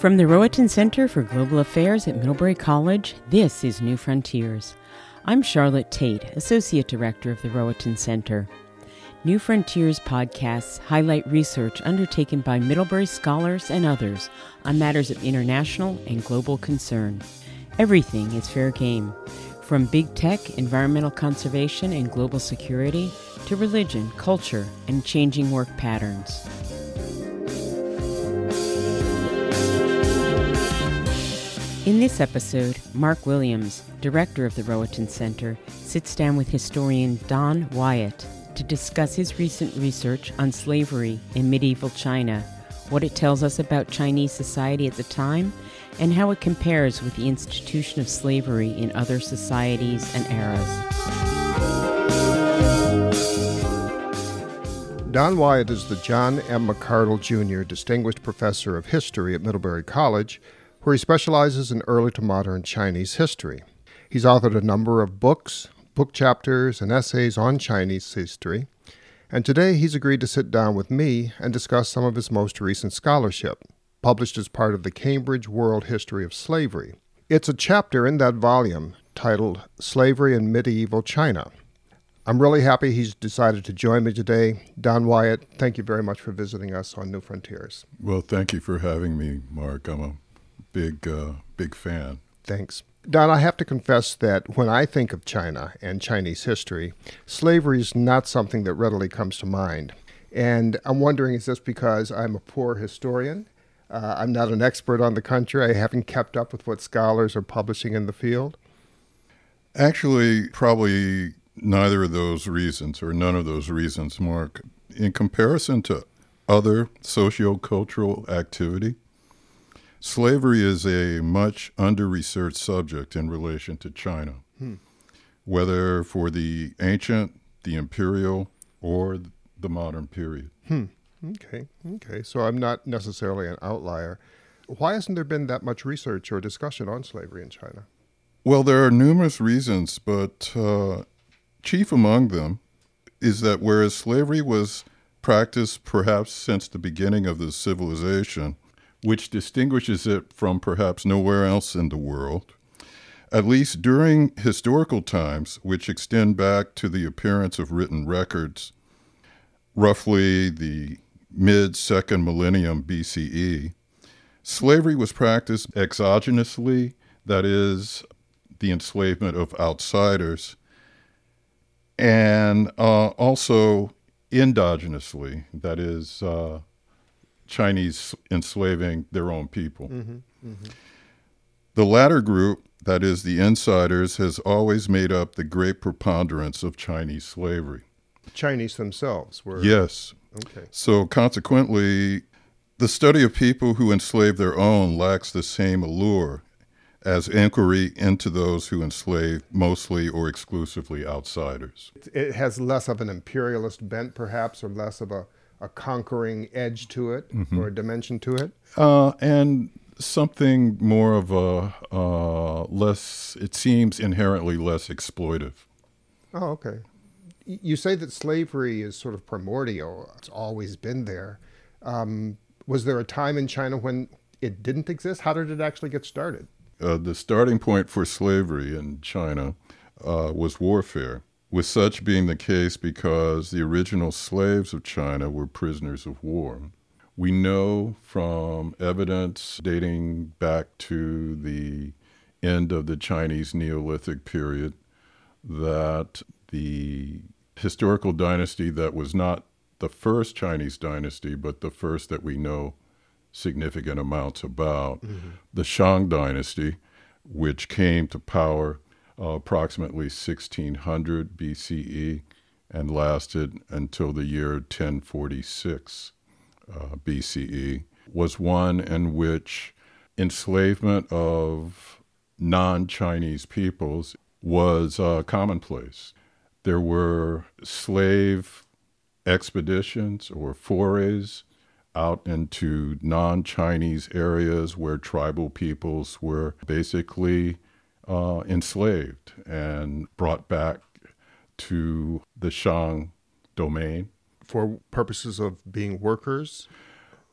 From the Rohatyn Center for Global Affairs at Middlebury College, this is New Frontiers. I'm Charlotte Tate, Associate Director of the Rohatyn Center. New Frontiers podcasts highlight research undertaken by Middlebury scholars and others on matters of international and global concern. Everything is fair game, from big tech, environmental conservation, and global security to religion, culture, and changing work patterns. In this episode, Mark Williams, director of the Rohatyn Center, sits down with historian Don Wyatt to discuss his recent research on slavery in medieval China, what it tells us about Chinese society at the time, and how it compares with the institution of slavery in other societies and eras. Don Wyatt is the John M. McCardell Jr. Distinguished Professor of History at Middlebury College where he specializes in early to modern Chinese history. He's authored a number of books, book chapters, and essays on Chinese history, and today he's agreed to sit down with me and discuss some of his most recent scholarship, published as part of the Cambridge World History of Slavery. It's a chapter in that volume titled Slavery in Medieval China. I'm really happy he's decided to join me today. Don Wyatt, thank you very much for visiting us on New Frontiers. Well, thank you for having me, Mark. I'm a big uh, big fan. Thanks. Don, I have to confess that when I think of China and Chinese history, slavery is not something that readily comes to mind. And I'm wondering is this because I'm a poor historian? Uh, I'm not an expert on the country. I haven't kept up with what scholars are publishing in the field. Actually, probably neither of those reasons or none of those reasons, Mark. In comparison to other socio-cultural activity, Slavery is a much under researched subject in relation to China, hmm. whether for the ancient, the imperial, or the modern period. Hmm. Okay, okay. So I'm not necessarily an outlier. Why hasn't there been that much research or discussion on slavery in China? Well, there are numerous reasons, but uh, chief among them is that whereas slavery was practiced perhaps since the beginning of the civilization, which distinguishes it from perhaps nowhere else in the world, at least during historical times, which extend back to the appearance of written records, roughly the mid second millennium BCE, slavery was practiced exogenously, that is, the enslavement of outsiders, and uh, also endogenously, that is, uh, Chinese enslaving their own people. Mm-hmm, mm-hmm. The latter group, that is, the insiders, has always made up the great preponderance of Chinese slavery. Chinese themselves were. Yes. Okay. So consequently, the study of people who enslave their own lacks the same allure as inquiry into those who enslave mostly or exclusively outsiders. It has less of an imperialist bent, perhaps, or less of a a conquering edge to it mm-hmm. or a dimension to it? Uh, and something more of a uh, less, it seems inherently less exploitive. Oh, okay. You say that slavery is sort of primordial, it's always been there. Um, was there a time in China when it didn't exist? How did it actually get started? Uh, the starting point for slavery in China uh, was warfare with such being the case because the original slaves of China were prisoners of war. We know from evidence dating back to the end of the Chinese Neolithic period that the historical dynasty that was not the first Chinese dynasty, but the first that we know significant amounts about, mm-hmm. the Shang dynasty, which came to power uh, approximately 1600 BCE and lasted until the year 1046 uh, BCE, was one in which enslavement of non Chinese peoples was uh, commonplace. There were slave expeditions or forays out into non Chinese areas where tribal peoples were basically uh, enslaved and brought back to the Shang domain. For purposes of being workers?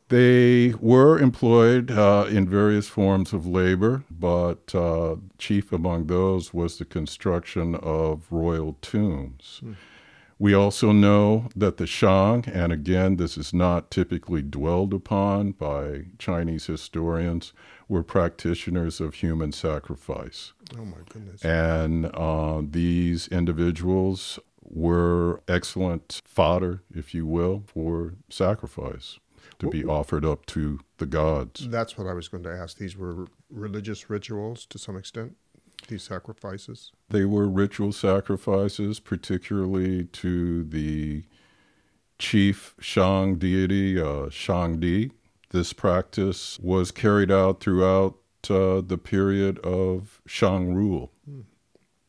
They were employed uh, in various forms of labor, but uh, chief among those was the construction of royal tombs. Hmm. We also know that the Shang, and again, this is not typically dwelled upon by Chinese historians, were practitioners of human sacrifice. Oh, my goodness. And uh, these individuals were excellent fodder, if you will, for sacrifice to be offered up to the gods. That's what I was going to ask. These were religious rituals to some extent? These sacrifices? They were ritual sacrifices, particularly to the chief Shang deity, uh, Shangdi. This practice was carried out throughout uh, the period of Shang rule. Hmm.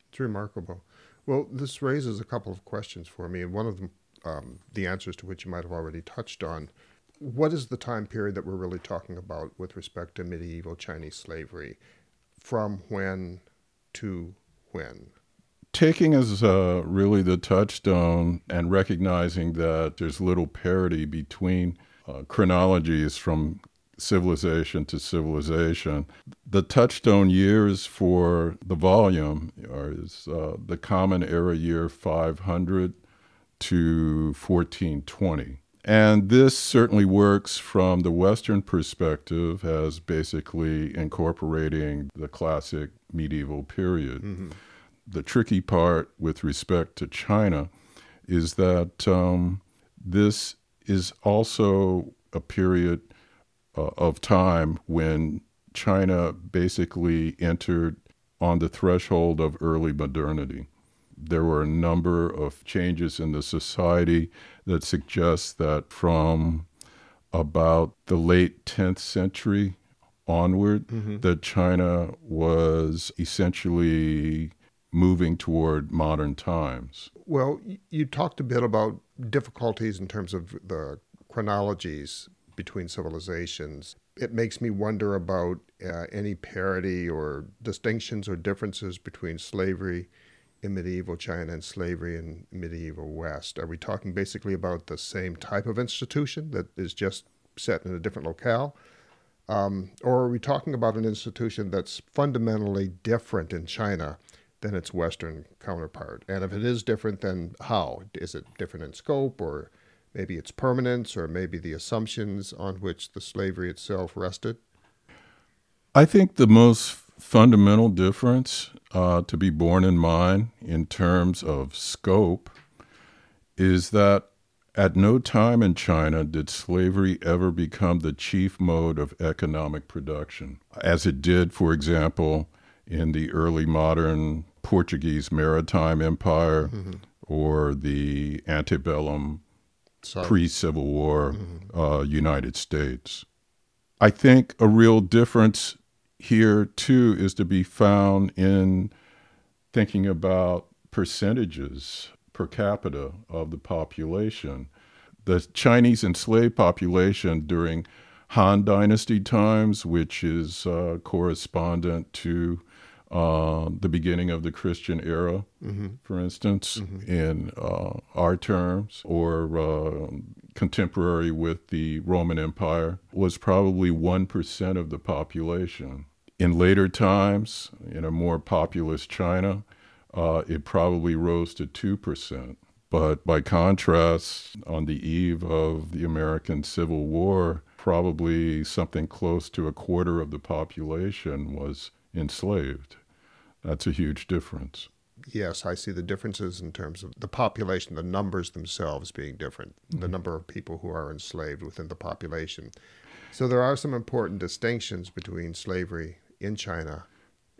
It's remarkable. Well, this raises a couple of questions for me, and one of them, um, the answers to which you might have already touched on. What is the time period that we're really talking about with respect to medieval Chinese slavery? From when to when? Taking as uh, really the touchstone and recognizing that there's little parity between uh, chronologies from civilization to civilization. The touchstone years for the volume are is uh, the Common Era year 500 to 1420. And this certainly works from the Western perspective as basically incorporating the classic medieval period. Mm-hmm. The tricky part with respect to China is that um, this is also a period uh, of time when China basically entered on the threshold of early modernity. There were a number of changes in the society that suggest that from about the late 10th century onward mm-hmm. that China was essentially moving toward modern times. Well, you talked a bit about difficulties in terms of the chronologies between civilizations. It makes me wonder about uh, any parity or distinctions or differences between slavery in medieval China and slavery in medieval West. Are we talking basically about the same type of institution that is just set in a different locale? Um, or are we talking about an institution that's fundamentally different in China than its Western counterpart? And if it is different, then how? Is it different in scope, or maybe its permanence, or maybe the assumptions on which the slavery itself rested? I think the most fundamental difference uh, to be borne in mind in terms of scope is that at no time in China did slavery ever become the chief mode of economic production, as it did, for example, in the early modern Portuguese maritime empire mm-hmm. or the antebellum pre Civil War mm-hmm. uh, United States. I think a real difference here, too, is to be found in thinking about percentages per capita of the population. The Chinese enslaved population during Han Dynasty times, which is uh, correspondent to uh, the beginning of the Christian era, mm-hmm. for instance, mm-hmm. in uh, our terms, or uh, contemporary with the Roman Empire, was probably 1% of the population. In later times, in a more populous China, uh, it probably rose to 2%. But by contrast, on the eve of the American Civil War, probably something close to a quarter of the population was enslaved. That's a huge difference. Yes, I see the differences in terms of the population, the numbers themselves being different, mm-hmm. the number of people who are enslaved within the population. So there are some important distinctions between slavery in China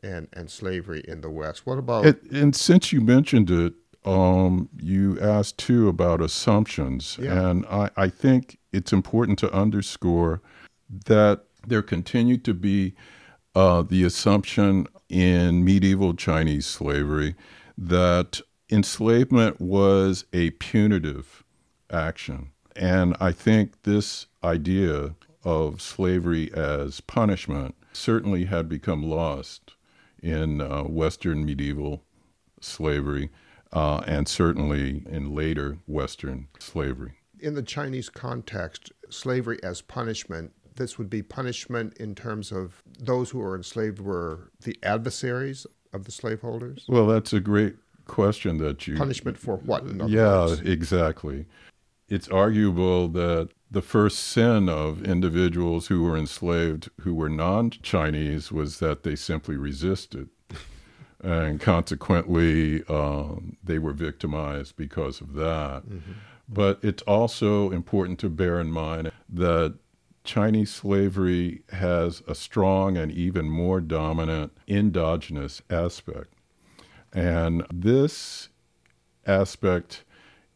and, and slavery in the West. What about. And, and since you mentioned it, um, you asked too about assumptions. Yeah. And I, I think it's important to underscore that there continued to be uh, the assumption in medieval Chinese slavery that enslavement was a punitive action. And I think this idea of slavery as punishment certainly had become lost in uh, Western medieval slavery uh, and certainly in later Western slavery. In the Chinese context, slavery as punishment, this would be punishment in terms of those who were enslaved were the adversaries of the slaveholders? Well, that's a great question that you. Punishment for what? yeah, words? exactly. It's arguable that the first sin of individuals who were enslaved who were non Chinese was that they simply resisted. and consequently, um, they were victimized because of that. Mm-hmm. But it's also important to bear in mind that Chinese slavery has a strong and even more dominant endogenous aspect. And this aspect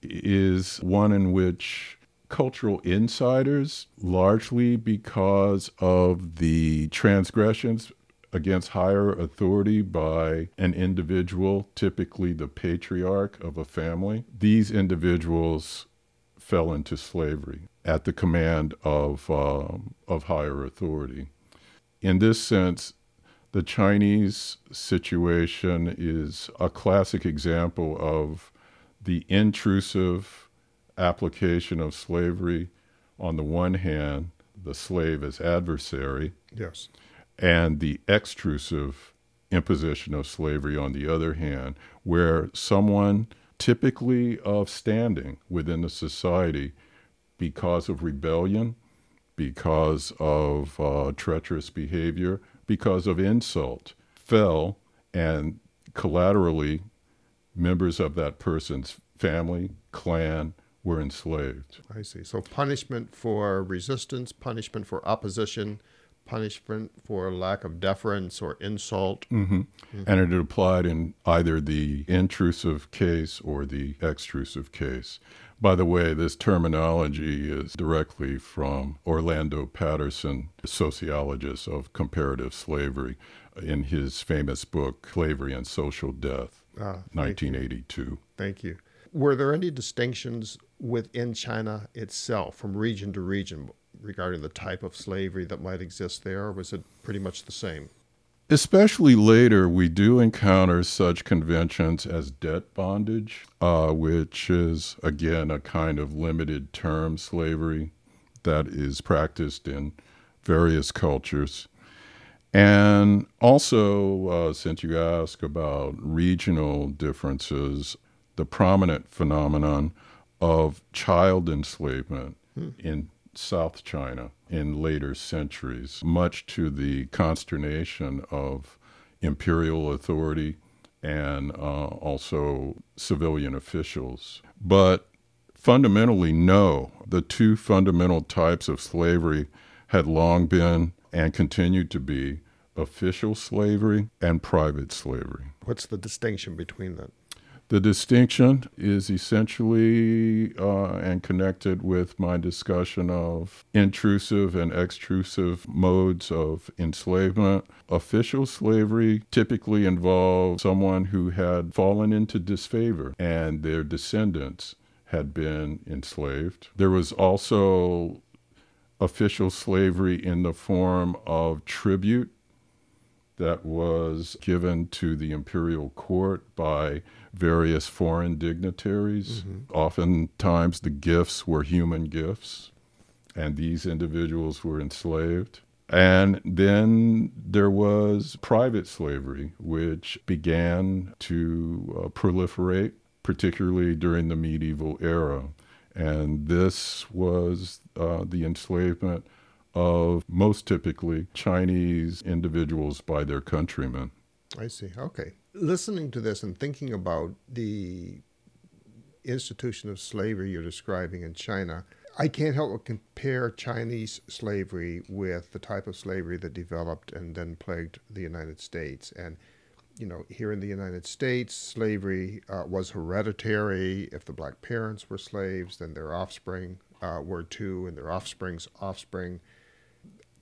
is one in which cultural insiders, largely because of the transgressions against higher authority by an individual, typically the patriarch of a family, these individuals fell into slavery at the command of, um, of higher authority. In this sense, the Chinese situation is a classic example of the intrusive application of slavery on the one hand, the slave as adversary. Yes. And the extrusive imposition of slavery on the other hand, where someone typically of standing within the society because of rebellion, because of uh, treacherous behavior, because of insult, fell, and collaterally, members of that person's family, clan, were enslaved. I see. So punishment for resistance, punishment for opposition, punishment for lack of deference or insult. Mm-hmm. Mm-hmm. And it applied in either the intrusive case or the extrusive case. By the way, this terminology is directly from Orlando Patterson, sociologist of comparative slavery, in his famous book, Slavery and Social Death, ah, 1982. You. Thank you. Were there any distinctions within China itself, from region to region, regarding the type of slavery that might exist there, was it pretty much the same? Especially later, we do encounter such conventions as debt bondage, uh, which is, again, a kind of limited term slavery that is practiced in various cultures. And also, uh, since you ask about regional differences, the prominent phenomenon of child enslavement hmm. in South China in later centuries, much to the consternation of imperial authority and uh, also civilian officials. But fundamentally, no. The two fundamental types of slavery had long been and continued to be official slavery and private slavery. What's the distinction between them? The distinction is essentially uh, and connected with my discussion of intrusive and extrusive modes of enslavement. Official slavery typically involved someone who had fallen into disfavor and their descendants had been enslaved. There was also official slavery in the form of tribute that was given to the imperial court by various foreign dignitaries. Mm-hmm. Oftentimes, the gifts were human gifts, and these individuals were enslaved. And then there was private slavery, which began to uh, proliferate, particularly during the medieval era. And this was uh, the enslavement of most typically Chinese individuals by their countrymen. I see. Okay listening to this and thinking about the institution of slavery you're describing in China, I can't help but compare Chinese slavery with the type of slavery that developed and then plagued the United States. And, you know, here in the United States, slavery uh, was hereditary. If the black parents were slaves, then their offspring uh, were too, and their offspring's offspring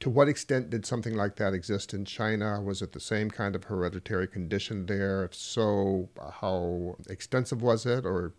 to what extent did something like that exist in China? Was it the same kind of hereditary condition there? If so, how extensive was it? Or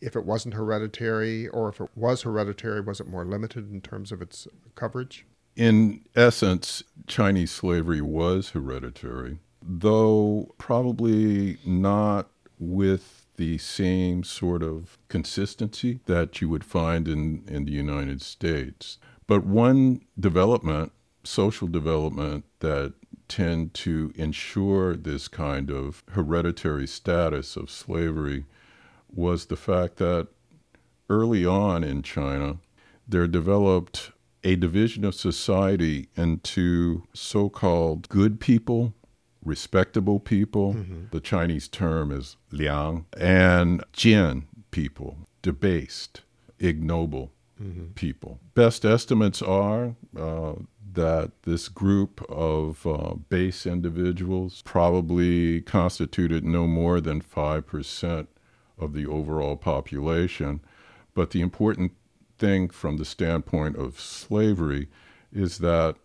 if it wasn't hereditary, or if it was hereditary, was it more limited in terms of its coverage? In essence, Chinese slavery was hereditary, though probably not with the same sort of consistency that you would find in, in the United States. But one development, social development, that tend to ensure this kind of hereditary status of slavery was the fact that early on in China, there developed a division of society into so called good people, respectable people. Mm-hmm. The Chinese term is liang, and jian people, debased, ignoble mm-hmm. people. Best estimates are uh, that this group of uh, base individuals probably constituted no more than 5% of the overall population. But the important thing from the standpoint of slavery is that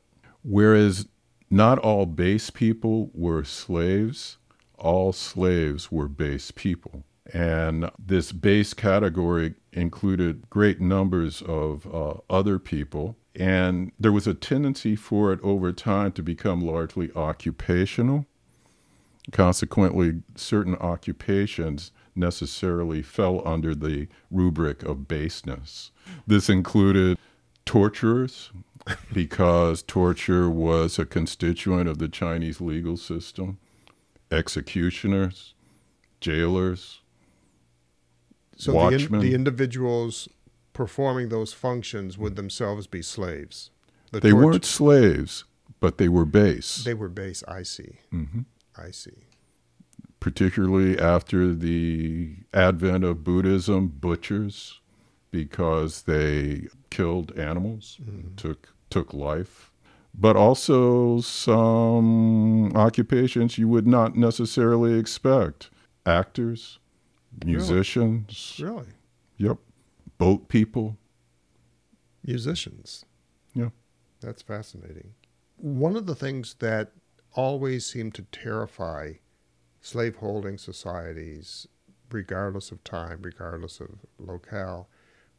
whereas not all base people were slaves, all slaves were base people. And this base category included great numbers of uh, other people. And there was a tendency for it over time to become largely occupational. Consequently, certain occupations necessarily fell under the rubric of baseness. This included torturers, because torture was a constituent of the Chinese legal system, executioners, jailers, so. The, in, the individuals performing those functions would themselves be slaves. The they weren't slaves, but they were base. They were base. I see. Mm-hmm. I see particularly after the advent of Buddhism, butchers, because they killed animals, mm-hmm. took took life, but also some occupations you would not necessarily expect: actors, musicians. Really? Yep. Boat people. Musicians. Yeah. That's fascinating. One of the things that always seemed to terrify slaveholding societies, regardless of time, regardless of locale,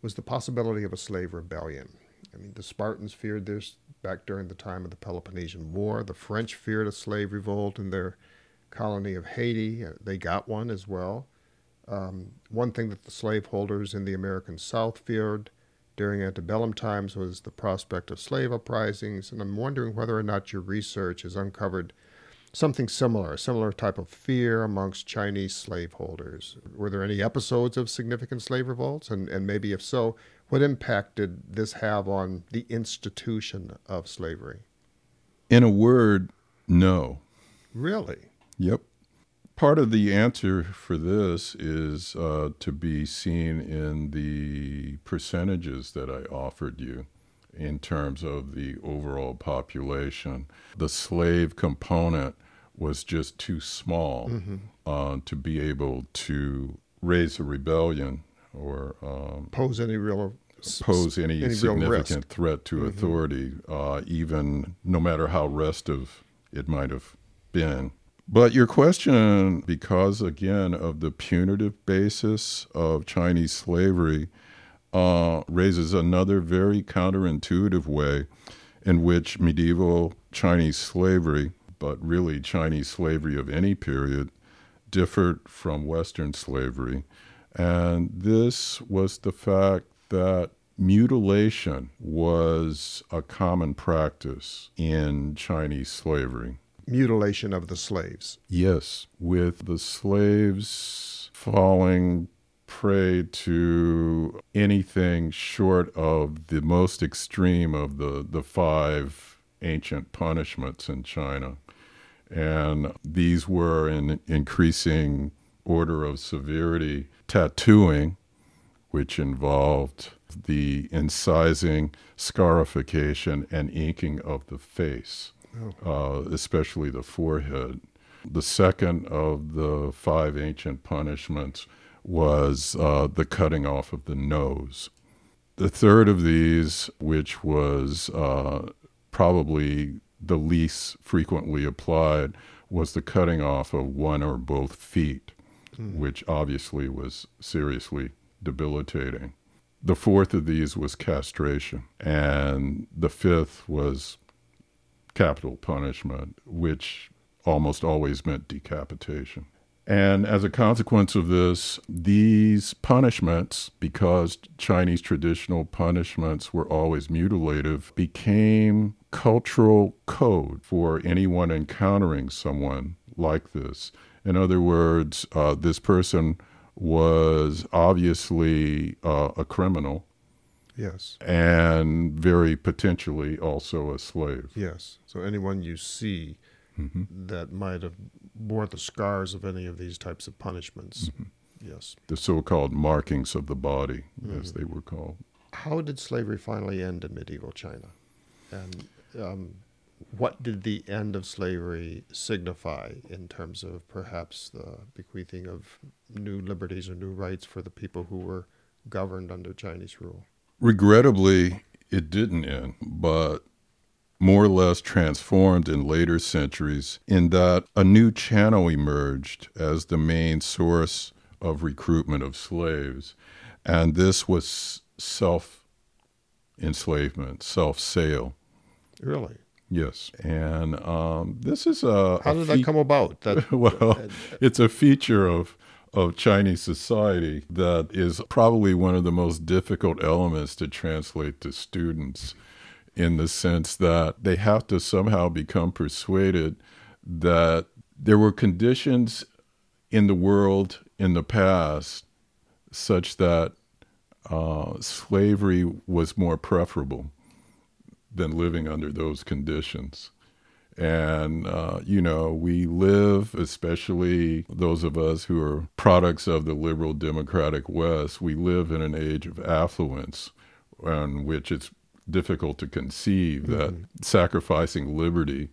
was the possibility of a slave rebellion. I mean, the Spartans feared this back during the time of the Peloponnesian War. The French feared a slave revolt in their colony of Haiti. Uh, they got one as well. Um, one thing that the slaveholders in the American South feared during antebellum times was the prospect of slave uprisings, and I'm wondering whether or not your research has uncovered something similar, a similar type of fear amongst Chinese slaveholders. Were there any episodes of significant slave revolts? And, and maybe if so, what impact did this have on the institution of slavery? In a word, no. Really? Yep. Part of the answer for this is uh, to be seen in the percentages that I offered you in terms of the overall population. The slave component was just too small mm-hmm. uh, to be able to raise a rebellion or um, pose any real pose any, any significant threat to mm-hmm. authority, uh, even no matter how restive it might have been. But your question, because again of the punitive basis of Chinese slavery, uh, raises another very counterintuitive way in which medieval Chinese slavery, but really Chinese slavery of any period, differed from Western slavery. And this was the fact that mutilation was a common practice in Chinese slavery. Mutilation of the slaves. Yes, with the slaves falling prey to anything short of the most extreme of the, the five ancient punishments in China. And these were in increasing order of severity tattooing, which involved the incising, scarification, and inking of the face, oh. uh, especially the forehead. The second of the five ancient punishments was uh, the cutting off of the nose. The third of these, which was uh, probably the least frequently applied, was the cutting off of one or both feet, mm. which obviously was seriously debilitating. The fourth of these was castration, and the fifth was capital punishment, which almost always meant decapitation. And as a consequence of this, these punishments, because Chinese traditional punishments were always mutilative, became cultural code for anyone encountering someone like this. In other words, uh, this person was obviously uh, a criminal. Yes. And very potentially also a slave. Yes. So anyone you see mm-hmm. that might have bore the scars of any of these types of punishments. Mm-hmm. Yes. The so called markings of the body, mm-hmm. as they were called. How did slavery finally end in medieval China? And um, what did the end of slavery signify in terms of perhaps the bequeathing of new liberties or new rights for the people who were governed under Chinese rule? Regrettably, it didn't end, but more or less transformed in later centuries, in that a new channel emerged as the main source of recruitment of slaves. And this was self enslavement, self sale. Really? Yes, and um, this is a. How did fe- that come about? That, well, it's a feature of of Chinese society that is probably one of the most difficult elements to translate to students in the sense that they have to somehow become persuaded that there were conditions in the world in the past such that uh, slavery was more preferable than living under those conditions. And, uh, you know, we live, especially those of us who are products of the liberal democratic West, we live in an age of affluence in which it's difficult to conceive mm-hmm. that sacrificing liberty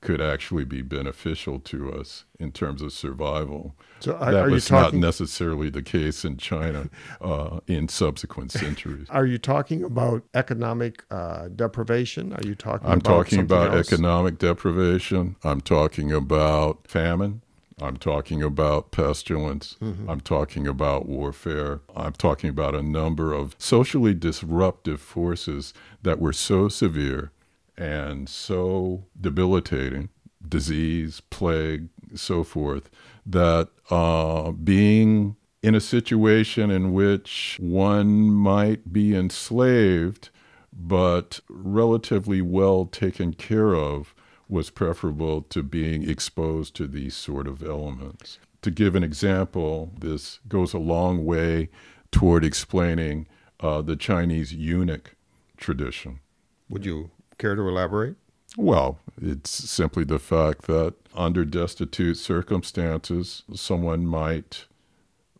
could actually be beneficial to us in terms of survival. So are, that are was talking, not necessarily the case in China uh, in subsequent centuries. Are you talking about economic uh, deprivation? Are you talking? I'm about talking about else? economic deprivation. I'm talking about famine. I'm talking about pestilence. Mm-hmm. I'm talking about warfare. I'm talking about a number of socially disruptive forces that were so severe and so debilitating disease, plague, so forth that uh, being in a situation in which one might be enslaved but relatively well taken care of was preferable to being exposed to these sort of elements. To give an example, this goes a long way toward explaining uh, the Chinese eunuch tradition. Would you care to elaborate? Well, it's simply the fact that under destitute circumstances, someone might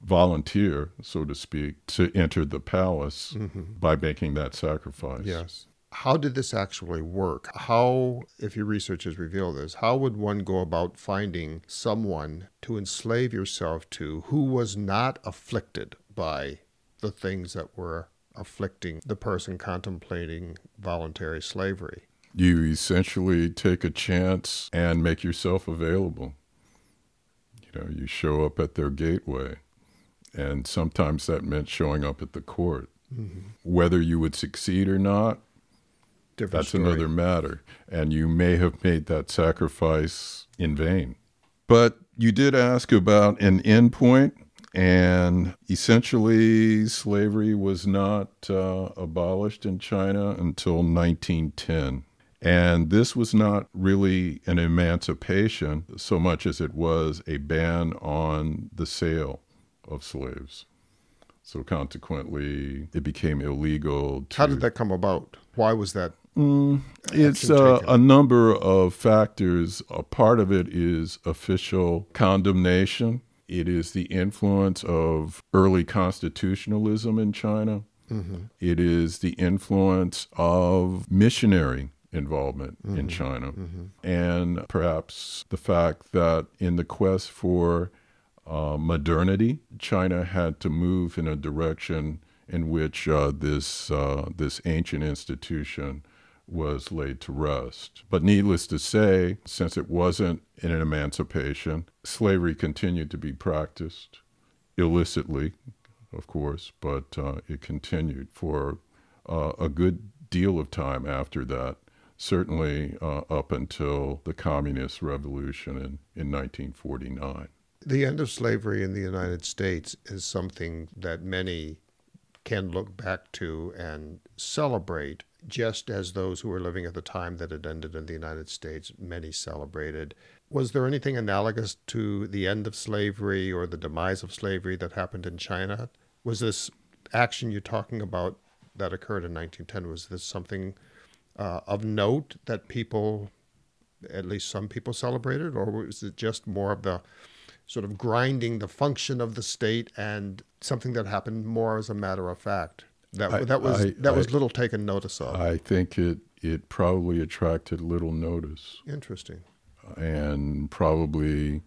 volunteer, so to speak, to enter the palace mm-hmm. by making that sacrifice. Yes. How did this actually work? How, if your research has revealed this, how would one go about finding someone to enslave yourself to who was not afflicted by the things that were afflicting the person contemplating voluntary slavery? You essentially take a chance and make yourself available. You know, you show up at their gateway. And sometimes that meant showing up at the court. Mm-hmm. Whether you would succeed or not, Different that's story. another matter. And you may have made that sacrifice in vain. But you did ask about an endpoint, and essentially, slavery was not uh, abolished in China until 1910. And this was not really an emancipation so much as it was a ban on the sale of slaves. So consequently, it became illegal. To, How did that come about? Why was that Mm, it's uh, a number of factors. A part of it is official condemnation. It is the influence of early constitutionalism in China. Mm-hmm. It is the influence of missionary involvement mm-hmm. in China. Mm-hmm. And perhaps the fact that in the quest for uh, modernity, China had to move in a direction in which uh, this, uh, this ancient institution was laid to rest. But needless to say, since it wasn't an emancipation, slavery continued to be practiced illicitly, of course, but uh, it continued for uh, a good deal of time after that, certainly uh, up until the Communist Revolution in, in 1949. The end of slavery in the United States is something that many can look back to and celebrate, just as those who were living at the time that it ended in the United States, many celebrated. Was there anything analogous to the end of slavery or the demise of slavery that happened in China? Was this action you're talking about that occurred in 1910, was this something uh, of note that people, at least some people, celebrated, or was it just more of the sort of grinding the function of the state and something that happened more as a matter of fact? That I- that was I- that was I- little taken notice of. I think it it probably attracted little notice, Interesting. And probably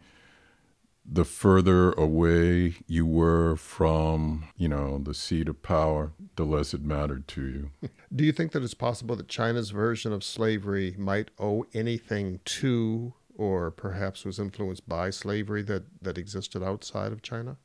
the further away you were from, you know, the seat of power, the less it mattered to you. Do you think that it's possible that China's version of slavery might owe anything to, or perhaps was influenced by slavery that, that existed outside of China?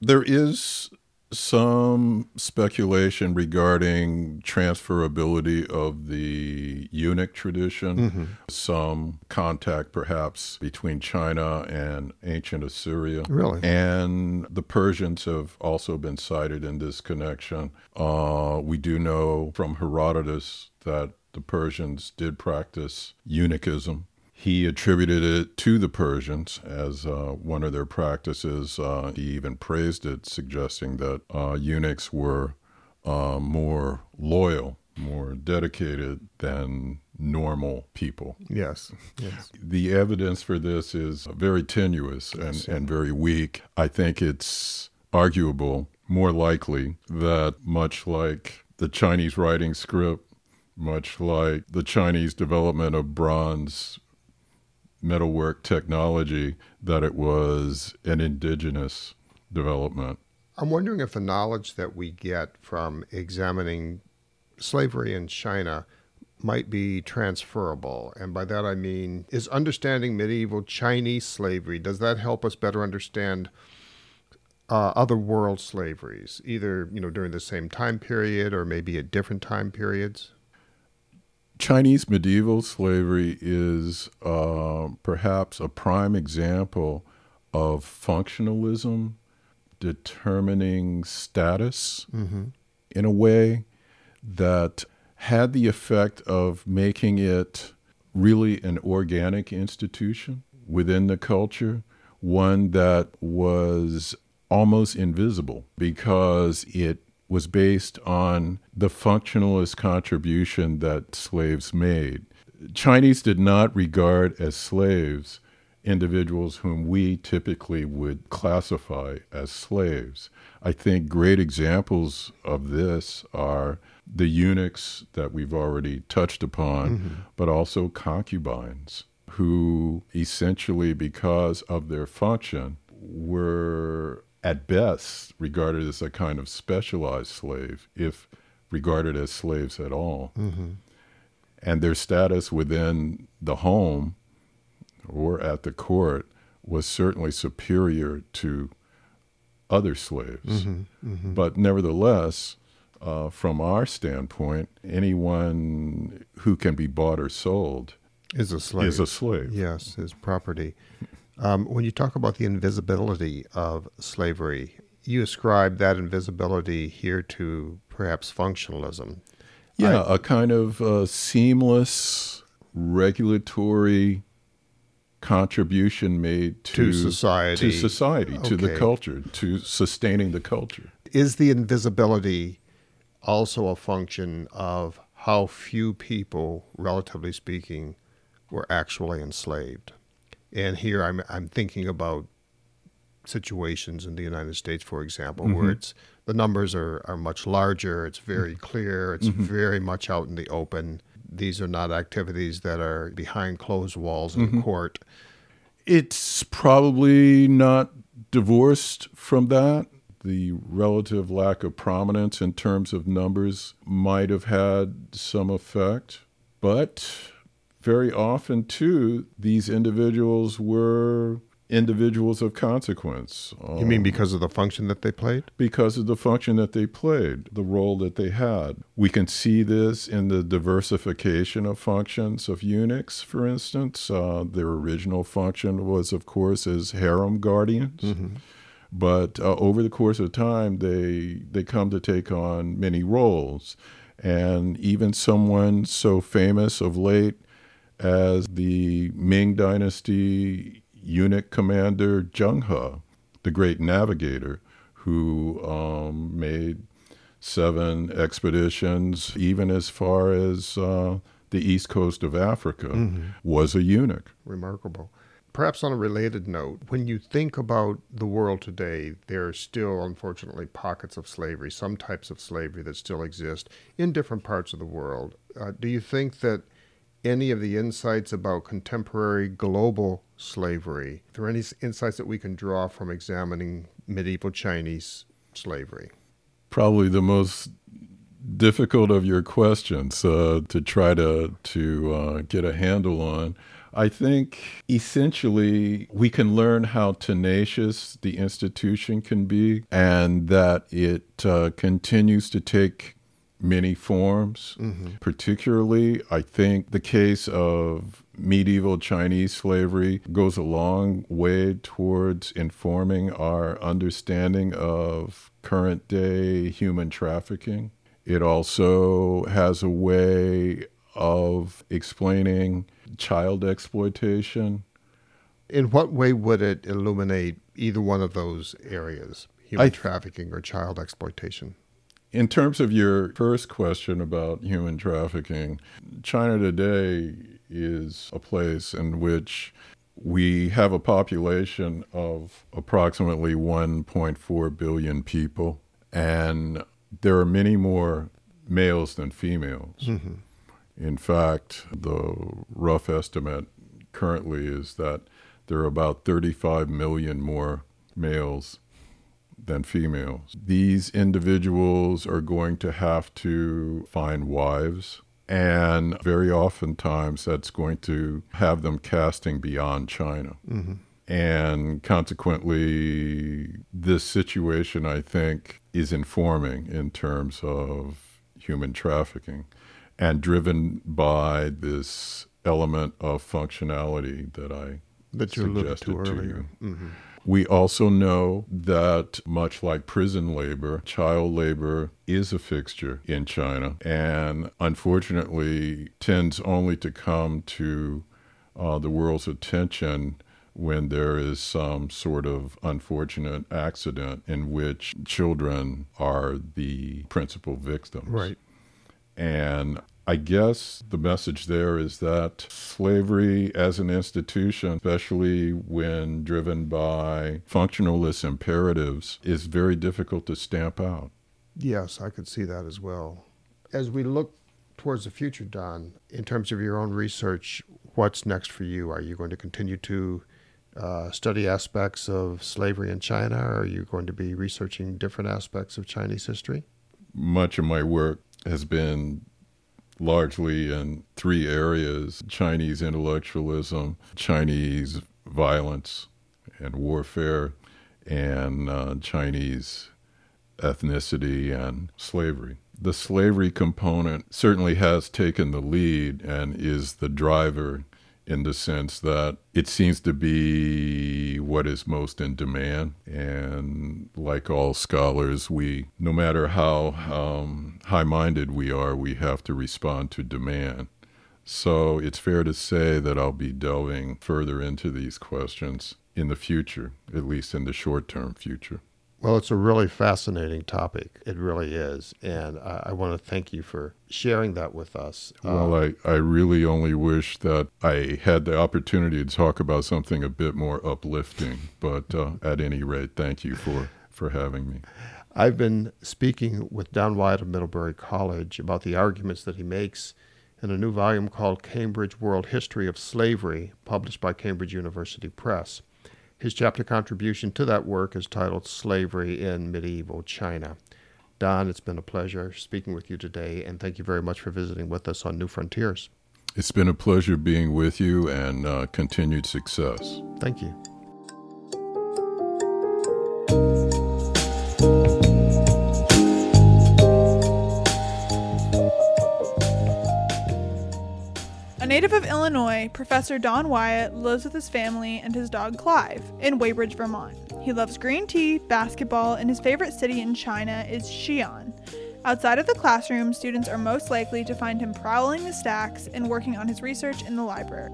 There is some speculation regarding transferability of the eunuch tradition, some contact perhaps between China and ancient Assyria. Really? And the Persians have also been cited in this connection. Uh, we do know from Herodotus that the Persians did practice eunuchism. He attributed it to the Persians as uh, one of their practices. Uh, he even praised it, suggesting that uh, eunuchs were uh, more loyal, more dedicated than normal people. Yes. Yes. The evidence for this is very tenuous and, and very weak. I think it's arguable, more likely, that much like the Chinese writing script, much like the Chinese development of bronze metalwork technology, that it was an indigenous development. I'm wondering if the knowledge that we get from examining slavery in China might be transferable. And by that I mean, is understanding medieval Chinese slavery, does that help us better understand uh, other world slaveries, either you know during the same time period or maybe at different time periods? Chinese medieval slavery is uh, perhaps a prime example of functionalism determining status in a way that had the effect of making it really an organic institution within the culture, one that was almost invisible because it was based on the functionalist contribution that slaves made. Chinese did not regard as slaves individuals whom we typically would classify as slaves. I think great examples of this are the eunuchs that we've already touched upon, mm-hmm. but also concubines, who essentially, because of their function, were at best regarded as a kind of specialized slave, if regarded as slaves at all. Mm-hmm. And their status within the home or at the court was certainly superior to other slaves. Mm-hmm. Mm-hmm. But nevertheless, uh, from our standpoint, anyone who can be bought or sold Is a slave. is a slave. Yes, his property. Um, when you talk about the invisibility of slavery, you ascribe that invisibility here to perhaps functionalism. Yeah, a kind of uh, seamless regulatory contribution made to, To society. to society, to the culture, to sustaining the culture. Is the invisibility also a function of how few people, relatively speaking, were actually enslaved? And here I'm, I'm thinking about situations in the United States, for example, mm-hmm. where it's the numbers are, are much larger, it's mm-hmm. very clear, it's mm-hmm. very much out in the open. These are not activities that are behind closed walls in court. It's probably not divorced from that. The relative lack of prominence in terms of numbers might have had some effect. But very often, too, these individuals were individuals of consequence. You mean because of the function that they played? Because of the function that they played, the role that they had. We can see this in the diversification of functions of eunuchs, for instance. Uh, their original function was, of course, as harem guardians. Mm-hmm. But uh, over the course of time, they they come to take on many roles, and even someone so famous of late as the Ming Dynasty eunuch commander Zheng He, the great navigator, who um, made seven expeditions, even as far as uh, the east coast of Africa, mm-hmm. was a eunuch. Remarkable. Perhaps on a related note, when you think about the world today, there are still, unfortunately, pockets of slavery, some types of slavery that still exist in different parts of the world. Uh, do you think that any of the insights about contemporary global slavery? Are there any insights that we can draw from examining medieval Chinese slavery? Probably the most difficult of your questions uh, to try to to uh, get a handle on. I think essentially we can learn how tenacious the institution can be and that it uh, continues to take many forms. Mm-hmm. Particularly, I think the case of medieval Chinese slavery goes a long way towards informing our understanding of current day human trafficking. It also has a way of explaining child exploitation. In what way would it illuminate either one of those areas, human I, trafficking or child exploitation? In terms of your first question about human trafficking, China today is a place in which we have a population of approximately 1.4 billion people, and there are many more males than females. Mm-hmm. In fact, the rough estimate currently is that there are about 35 million more males than females. These individuals are going to have to find wives. And very oftentimes, that's going to have them casting beyond China. Mm-hmm. And consequently, this situation, I think, is informing in terms of human trafficking and driven by this element of functionality that I that you alluded to earlier. You. Mm-hmm. We also know that, much like prison labor, child labor is a fixture in China and unfortunately tends only to come to uh, the world's attention when there is some sort of unfortunate accident in which children are the principal victims. Right. And I guess the message there is that slavery as an institution, especially when driven by functionalist imperatives, is very difficult to stamp out. Yes, I could see that as well. As we look towards the future, Don, in terms of your own research, what's next for you? Are you going to continue to uh, study aspects of slavery in China? Or are you going to be researching different aspects of Chinese history? Much of my work has been largely in three areas Chinese intellectualism, Chinese violence and warfare, and uh, Chinese ethnicity and slavery. The slavery component certainly has taken the lead and is the driver in the sense that it seems to be what is most in demand. And like all scholars, we, no matter how um, high minded we are, we have to respond to demand. So it's fair to say that I'll be delving further into these questions in the future, at least in the short term future. Well, it's a really fascinating topic. It really is. And I, I want to thank you for sharing that with us. Well, uh, I, I really only wish that I had the opportunity to talk about something a bit more uplifting. But uh, at any rate, thank you for, for having me. I've been speaking with Don Wyatt of Middlebury College about the arguments that he makes in a new volume called Cambridge World History of Slavery, published by Cambridge University Press. His chapter contribution to that work is titled Slavery in Medieval China. Don, it's been a pleasure speaking with you today, and thank you very much for visiting with us on New Frontiers. It's been a pleasure being with you and uh, continued success. Thank you. Native of Illinois, Professor Don Wyatt lives with his family and his dog Clive in Weybridge, Vermont. He loves green tea, basketball, and his favorite city in China is Xi'an. Outside of the classroom, students are most likely to find him prowling the stacks and working on his research in the library.